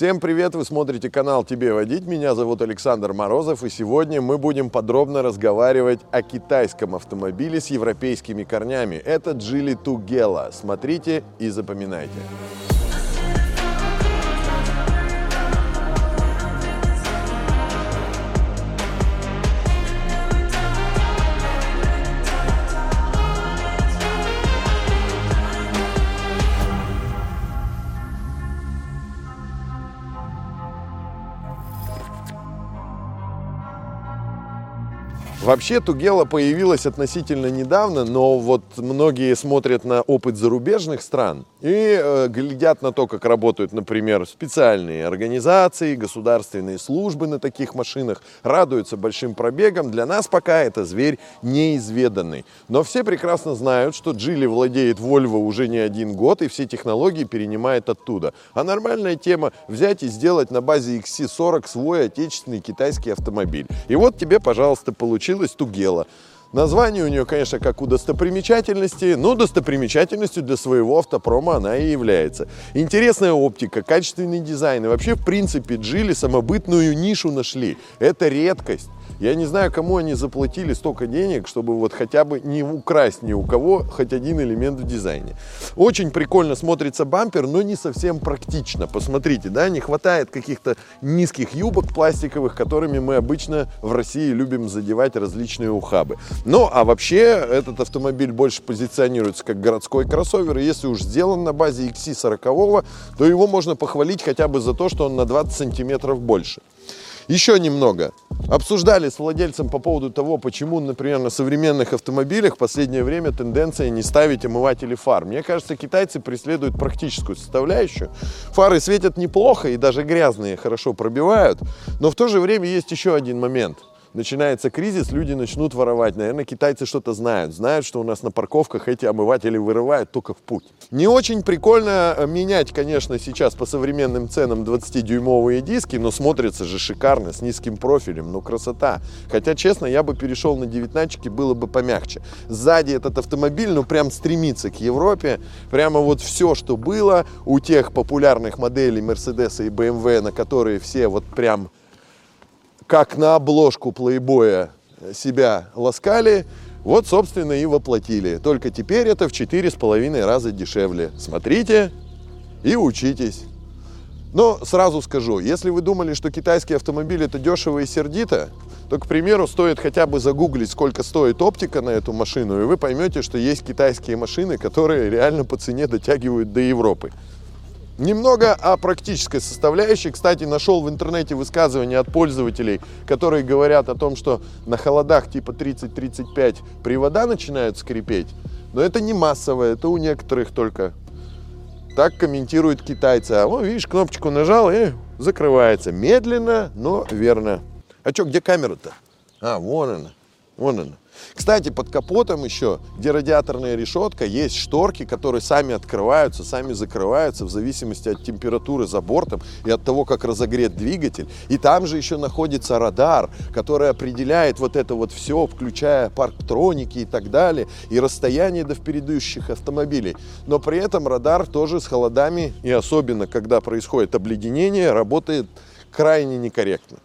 Всем привет! Вы смотрите канал «Тебе водить». Меня зовут Александр Морозов. И сегодня мы будем подробно разговаривать о китайском автомобиле с европейскими корнями. Это Geely Tugela. Смотрите и запоминайте. Вообще Тугела появилась относительно недавно, но вот многие смотрят на опыт зарубежных стран и э, глядят на то, как работают, например, специальные организации, государственные службы на таких машинах, радуются большим пробегам. Для нас пока это зверь неизведанный. Но все прекрасно знают, что Джили владеет Volvo уже не один год и все технологии перенимает оттуда. А нормальная тема взять и сделать на базе XC40 свой отечественный китайский автомобиль. И вот тебе, пожалуйста, получилось получилась Тугела. Название у нее, конечно, как у достопримечательности, но достопримечательностью для своего автопрома она и является. Интересная оптика, качественный дизайн и вообще, в принципе, Джили самобытную нишу нашли. Это редкость. Я не знаю, кому они заплатили столько денег, чтобы вот хотя бы не украсть ни у кого хоть один элемент в дизайне. Очень прикольно смотрится бампер, но не совсем практично. Посмотрите, да, не хватает каких-то низких юбок пластиковых, которыми мы обычно в России любим задевать различные ухабы. Ну, а вообще этот автомобиль больше позиционируется как городской кроссовер. И если уж сделан на базе XC40, то его можно похвалить хотя бы за то, что он на 20 сантиметров больше. Еще немного. Обсуждали с владельцем по поводу того, почему, например, на современных автомобилях в последнее время тенденция не ставить омыватели фар. Мне кажется, китайцы преследуют практическую составляющую. Фары светят неплохо и даже грязные хорошо пробивают. Но в то же время есть еще один момент – начинается кризис, люди начнут воровать. Наверное, китайцы что-то знают. Знают, что у нас на парковках эти омыватели вырывают только в путь. Не очень прикольно э, менять, конечно, сейчас по современным ценам 20-дюймовые диски, но смотрится же шикарно, с низким профилем. Ну, красота. Хотя, честно, я бы перешел на 19 было бы помягче. Сзади этот автомобиль, ну, прям стремится к Европе. Прямо вот все, что было у тех популярных моделей Mercedes и BMW, на которые все вот прям как на обложку плейбоя себя ласкали, вот, собственно, и воплотили. Только теперь это в четыре с половиной раза дешевле. Смотрите и учитесь. Но сразу скажу, если вы думали, что китайский автомобиль это дешево и сердито, то, к примеру, стоит хотя бы загуглить, сколько стоит оптика на эту машину, и вы поймете, что есть китайские машины, которые реально по цене дотягивают до Европы. Немного о практической составляющей. Кстати, нашел в интернете высказывания от пользователей, которые говорят о том, что на холодах типа 30-35 привода начинают скрипеть. Но это не массовое, это у некоторых только. Так комментируют китайцы. А вот, видишь, кнопочку нажал и закрывается. Медленно, но верно. А что, где камера-то? А, вон она. Вон она. Кстати, под капотом еще, где радиаторная решетка, есть шторки, которые сами открываются, сами закрываются в зависимости от температуры за бортом и от того, как разогрет двигатель. И там же еще находится радар, который определяет вот это вот все, включая парктроники и так далее, и расстояние до впередующих автомобилей. Но при этом радар тоже с холодами, и особенно когда происходит обледенение, работает крайне некорректно.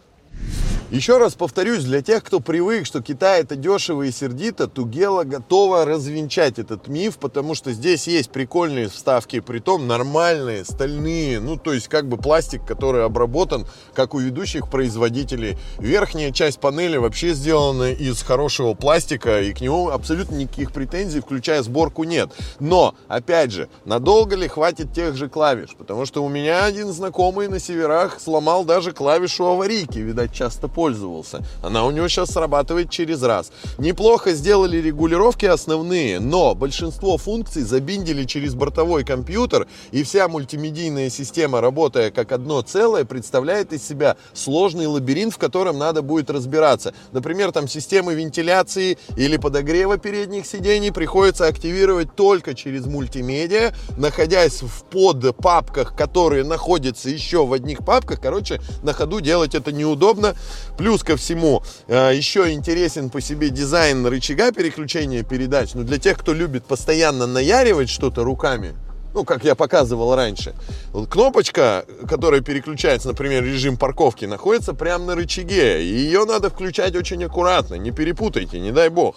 Еще раз повторюсь, для тех, кто привык, что Китай это дешево и сердито, Тугела готова развенчать этот миф, потому что здесь есть прикольные вставки, притом нормальные, стальные, ну то есть как бы пластик, который обработан, как у ведущих производителей. Верхняя часть панели вообще сделана из хорошего пластика, и к нему абсолютно никаких претензий, включая сборку, нет. Но, опять же, надолго ли хватит тех же клавиш? Потому что у меня один знакомый на северах сломал даже клавишу аварийки, видать, часто пользовался. Она у него сейчас срабатывает через раз. Неплохо сделали регулировки основные, но большинство функций забиндили через бортовой компьютер, и вся мультимедийная система, работая как одно целое, представляет из себя сложный лабиринт, в котором надо будет разбираться. Например, там системы вентиляции или подогрева передних сидений приходится активировать только через мультимедиа, находясь в подпапках, которые находятся еще в одних папках. Короче, на ходу делать это неудобно. Плюс ко всему, э, еще интересен по себе дизайн рычага переключения передач. Но ну, для тех, кто любит постоянно наяривать что-то руками, ну, как я показывал раньше. Кнопочка, которая переключается, например, режим парковки, находится прямо на рычаге. И ее надо включать очень аккуратно, не перепутайте, не дай бог.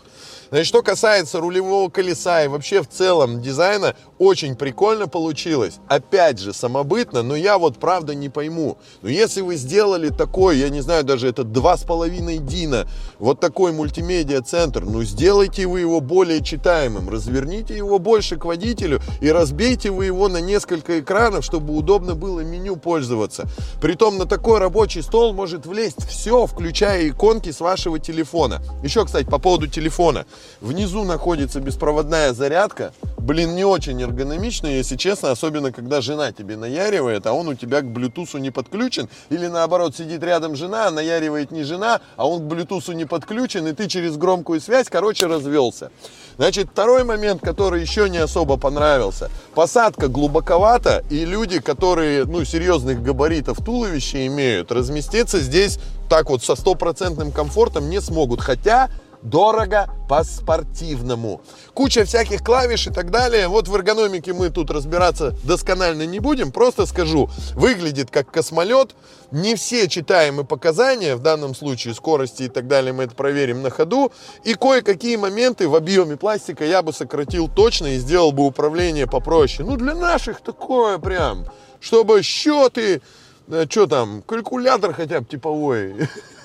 Значит, что касается рулевого колеса и вообще в целом дизайна, очень прикольно получилось. Опять же, самобытно, но я вот правда не пойму. Но если вы сделали такой, я не знаю, даже это 2,5 Дина, вот такой мультимедиа-центр, ну сделайте вы его более читаемым, разверните его больше к водителю и разбейте вы его на несколько экранов, чтобы удобно было меню пользоваться. Притом на такой рабочий стол может влезть все, включая иконки с вашего телефона. Еще, кстати, по поводу телефона. Внизу находится беспроводная зарядка. Блин, не очень эргономично, если честно, особенно когда жена тебе наяривает, а он у тебя к Bluetooth не подключен. Или наоборот, сидит рядом жена, а наяривает не жена, а он к Bluetooth не подключен, и ты через громкую связь, короче, развелся. Значит, второй момент, который еще не особо понравился. Посадка глубоковата, и люди, которые, ну, серьезных габаритов туловища имеют, разместиться здесь так вот со стопроцентным комфортом не смогут. Хотя дорого по-спортивному. Куча всяких клавиш и так далее. Вот в эргономике мы тут разбираться досконально не будем. Просто скажу, выглядит как космолет. Не все читаемые показания, в данном случае скорости и так далее, мы это проверим на ходу. И кое-какие моменты в объеме пластика я бы сократил точно и сделал бы управление попроще. Ну, для наших такое прям, чтобы счеты, э, что там, калькулятор хотя бы типовой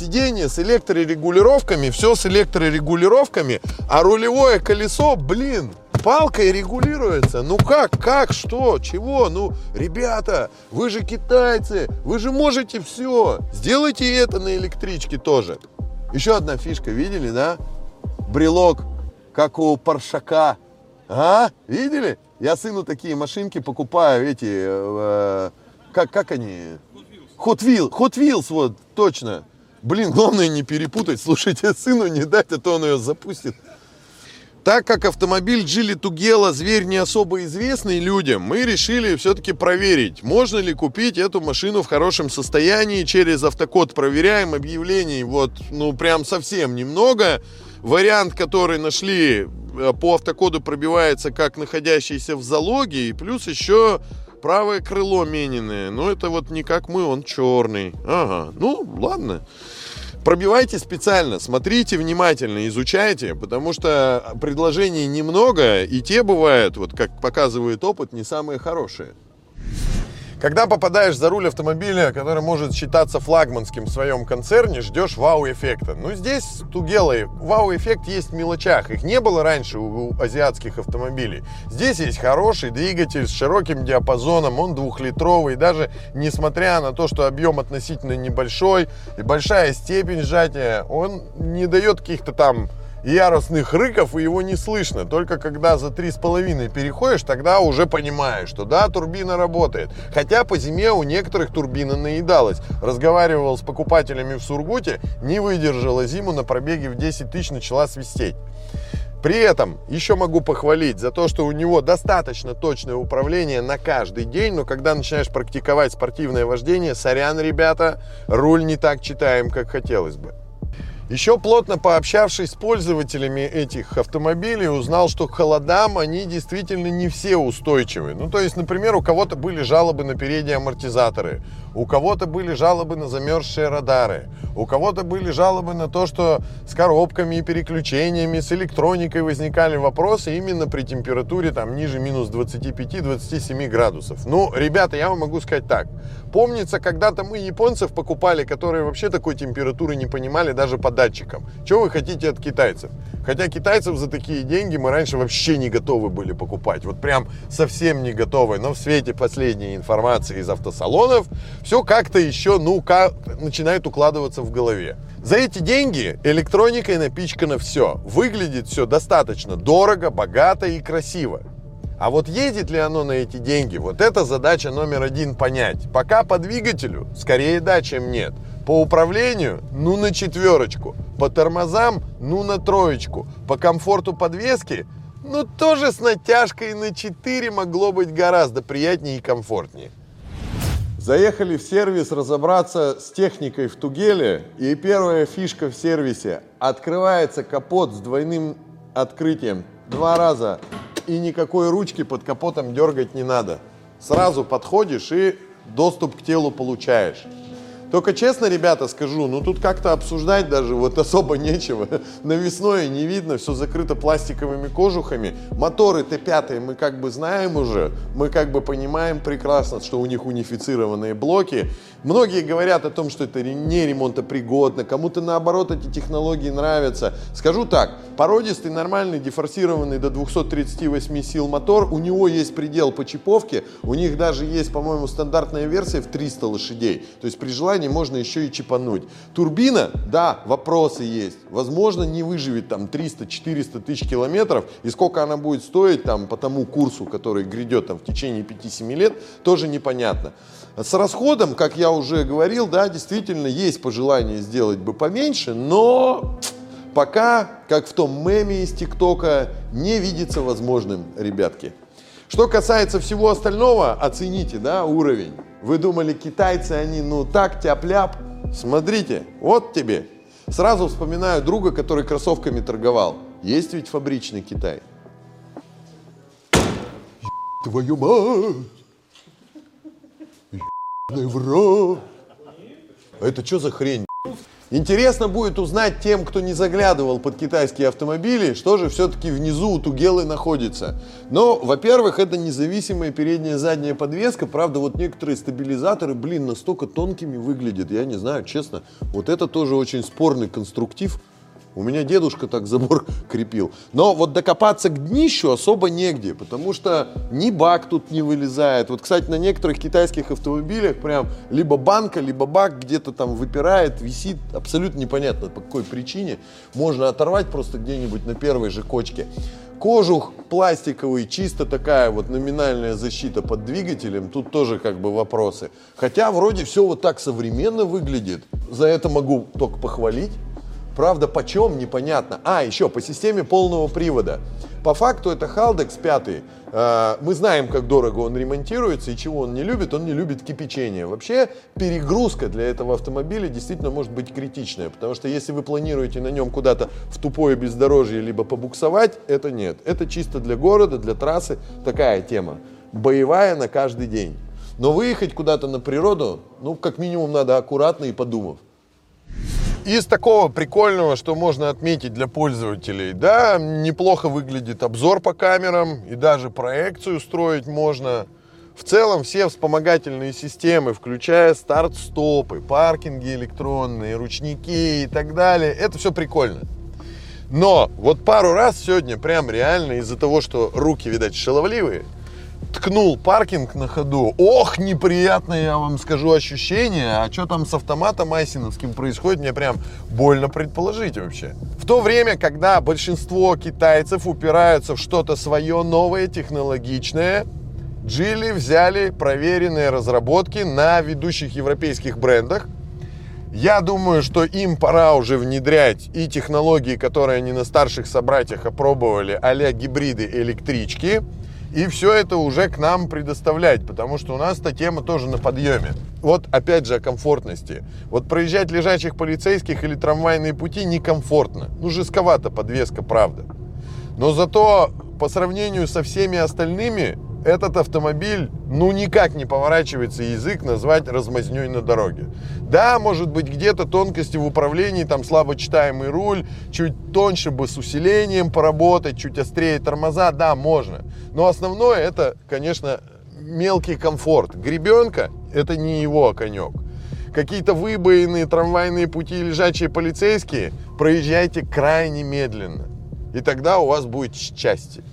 сиденье с электрорегулировками, все с электрорегулировками, а рулевое колесо, блин, палкой регулируется. Ну как, как, что, чего? Ну, ребята, вы же китайцы, вы же можете все. Сделайте это на электричке тоже. Еще одна фишка, видели, да? Брелок, как у Паршака. А, видели? Я сыну такие машинки покупаю, эти, э, как, как они? Hot Wheels, Hot Wheels, вот, точно. Блин, главное не перепутать. Слушайте, сыну не дать, а то он ее запустит. Так как автомобиль Джили Тугела зверь не особо известный людям, мы решили все-таки проверить, можно ли купить эту машину в хорошем состоянии. Через автокод проверяем объявлений, вот, ну, прям совсем немного. Вариант, который нашли э, по автокоду пробивается как находящийся в залоге, и плюс еще правое крыло мененное. Но это вот не как мы, он черный. Ага, ну ладно. Пробивайте специально, смотрите внимательно, изучайте, потому что предложений немного, и те бывают, вот как показывает опыт, не самые хорошие. Когда попадаешь за руль автомобиля, который может считаться флагманским в своем концерне, ждешь вау-эффекта. Ну, здесь тугелый вау-эффект есть в мелочах. Их не было раньше у азиатских автомобилей. Здесь есть хороший двигатель с широким диапазоном, он двухлитровый. Даже несмотря на то, что объем относительно небольшой и большая степень сжатия, он не дает каких-то там яростных рыков, и его не слышно. Только когда за три с половиной переходишь, тогда уже понимаешь, что да, турбина работает. Хотя по зиме у некоторых турбина наедалась. Разговаривал с покупателями в Сургуте, не выдержала зиму на пробеге в 10 тысяч, начала свистеть. При этом еще могу похвалить за то, что у него достаточно точное управление на каждый день, но когда начинаешь практиковать спортивное вождение, сорян, ребята, руль не так читаем, как хотелось бы. Еще плотно пообщавшись с пользователями этих автомобилей, узнал, что к холодам они действительно не все устойчивы. Ну, то есть, например, у кого-то были жалобы на передние амортизаторы, у кого-то были жалобы на замерзшие радары, у кого-то были жалобы на то, что с коробками и переключениями, с электроникой возникали вопросы именно при температуре там ниже минус 25-27 градусов. Ну, ребята, я вам могу сказать так. Помнится, когда-то мы японцев покупали, которые вообще такой температуры не понимали даже по датчикам. Чего вы хотите от китайцев? Хотя китайцев за такие деньги мы раньше вообще не готовы были покупать. Вот прям совсем не готовы. Но в свете последней информации из автосалонов все как-то еще, ну, как, начинает укладываться в голове. За эти деньги электроникой напичкано все. Выглядит все достаточно дорого, богато и красиво. А вот едет ли оно на эти деньги, вот это задача номер один понять. Пока по двигателю скорее да, чем нет. По управлению, ну на четверочку. По тормозам, ну на троечку. По комфорту подвески, ну тоже с натяжкой на 4 могло быть гораздо приятнее и комфортнее. Заехали в сервис разобраться с техникой в Тугеле. И первая фишка в сервисе. Открывается капот с двойным открытием. Два раза и никакой ручки под капотом дергать не надо. Сразу подходишь и доступ к телу получаешь. Только честно, ребята, скажу, ну тут как-то обсуждать даже вот особо нечего. Навесное не видно, все закрыто пластиковыми кожухами. Моторы Т5 мы как бы знаем уже, мы как бы понимаем прекрасно, что у них унифицированные блоки. Многие говорят о том, что это не ремонтопригодно, кому-то наоборот эти технологии нравятся. Скажу так, породистый, нормальный, дефорсированный до 238 сил мотор, у него есть предел по чиповке, у них даже есть, по-моему, стандартная версия в 300 лошадей. То есть при желании можно еще и чипануть. Турбина, да, вопросы есть. Возможно, не выживет там 300-400 тысяч километров. И сколько она будет стоить там по тому курсу, который грядет там в течение 5-7 лет, тоже непонятно. С расходом, как я уже говорил, да, действительно есть пожелание сделать бы поменьше, но пока, как в том меме из ТикТока, не видится возможным, ребятки. Что касается всего остального, оцените, да, уровень. Вы думали, китайцы, они, ну, так, тяп-ляп. Смотрите, вот тебе. Сразу вспоминаю друга, который кроссовками торговал. Есть ведь фабричный Китай. Твою мать! Евро. А это что за хрень? Интересно будет узнать тем, кто не заглядывал под китайские автомобили, что же все-таки внизу у Тугелы находится. Но, во-первых, это независимая передняя и задняя подвеска. Правда, вот некоторые стабилизаторы, блин, настолько тонкими выглядят. Я не знаю, честно. Вот это тоже очень спорный конструктив. У меня дедушка так забор крепил. Но вот докопаться к днищу особо негде, потому что ни бак тут не вылезает. Вот, кстати, на некоторых китайских автомобилях прям либо банка, либо бак где-то там выпирает, висит. Абсолютно непонятно по какой причине. Можно оторвать просто где-нибудь на первой же кочке. Кожух пластиковый, чисто такая вот номинальная защита под двигателем, тут тоже как бы вопросы. Хотя вроде все вот так современно выглядит. За это могу только похвалить. Правда, почем, непонятно. А, еще по системе полного привода. По факту это Haldex 5. Э, мы знаем, как дорого он ремонтируется и чего он не любит. Он не любит кипячение. Вообще, перегрузка для этого автомобиля действительно может быть критичная. Потому что если вы планируете на нем куда-то в тупое бездорожье либо побуксовать, это нет. Это чисто для города, для трассы такая тема. Боевая на каждый день. Но выехать куда-то на природу, ну, как минимум, надо аккуратно и подумав. Из такого прикольного, что можно отметить для пользователей, да, неплохо выглядит обзор по камерам и даже проекцию строить можно. В целом все вспомогательные системы, включая старт-стопы, паркинги электронные, ручники и так далее, это все прикольно. Но вот пару раз сегодня прям реально из-за того, что руки, видать, шаловливые, ткнул паркинг на ходу. Ох, неприятное, я вам скажу, ощущение. А что там с автоматом айсиновским происходит, мне прям больно предположить вообще. В то время, когда большинство китайцев упираются в что-то свое новое, технологичное, Джили взяли проверенные разработки на ведущих европейских брендах. Я думаю, что им пора уже внедрять и технологии, которые они на старших собратьях опробовали, а гибриды электрички – и все это уже к нам предоставлять, потому что у нас эта тема тоже на подъеме. Вот опять же о комфортности. Вот проезжать лежачих полицейских или трамвайные пути некомфортно. Ну, жестковато подвеска, правда. Но зато по сравнению со всеми остальными этот автомобиль, ну, никак не поворачивается язык назвать размазней на дороге. Да, может быть, где-то тонкости в управлении, там слабо читаемый руль, чуть тоньше бы с усилением поработать, чуть острее тормоза, да, можно. Но основное это, конечно, мелкий комфорт. Гребенка – это не его конек. Какие-то выбоины, трамвайные пути, лежачие полицейские, проезжайте крайне медленно. И тогда у вас будет счастье.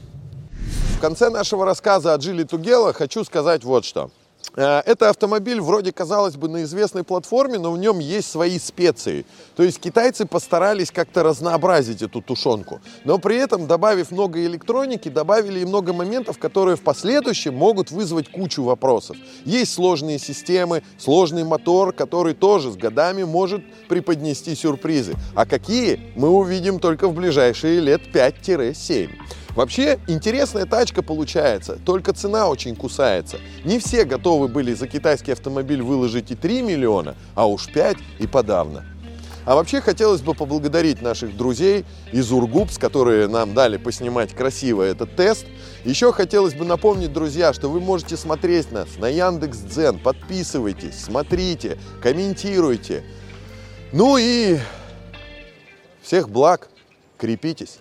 В конце нашего рассказа о Джили Тугела хочу сказать вот что. Э, это автомобиль вроде, казалось бы, на известной платформе, но в нем есть свои специи. То есть китайцы постарались как-то разнообразить эту тушенку. Но при этом, добавив много электроники, добавили и много моментов, которые в последующем могут вызвать кучу вопросов. Есть сложные системы, сложный мотор, который тоже с годами может преподнести сюрпризы. А какие, мы увидим только в ближайшие лет 5-7. Вообще интересная тачка получается, только цена очень кусается. Не все готовы были за китайский автомобиль выложить и 3 миллиона, а уж 5 и подавно. А вообще хотелось бы поблагодарить наших друзей из Ургупс, которые нам дали поснимать красиво этот тест. Еще хотелось бы напомнить, друзья, что вы можете смотреть нас на Яндекс.Дзен. Подписывайтесь, смотрите, комментируйте. Ну и всех благ, крепитесь.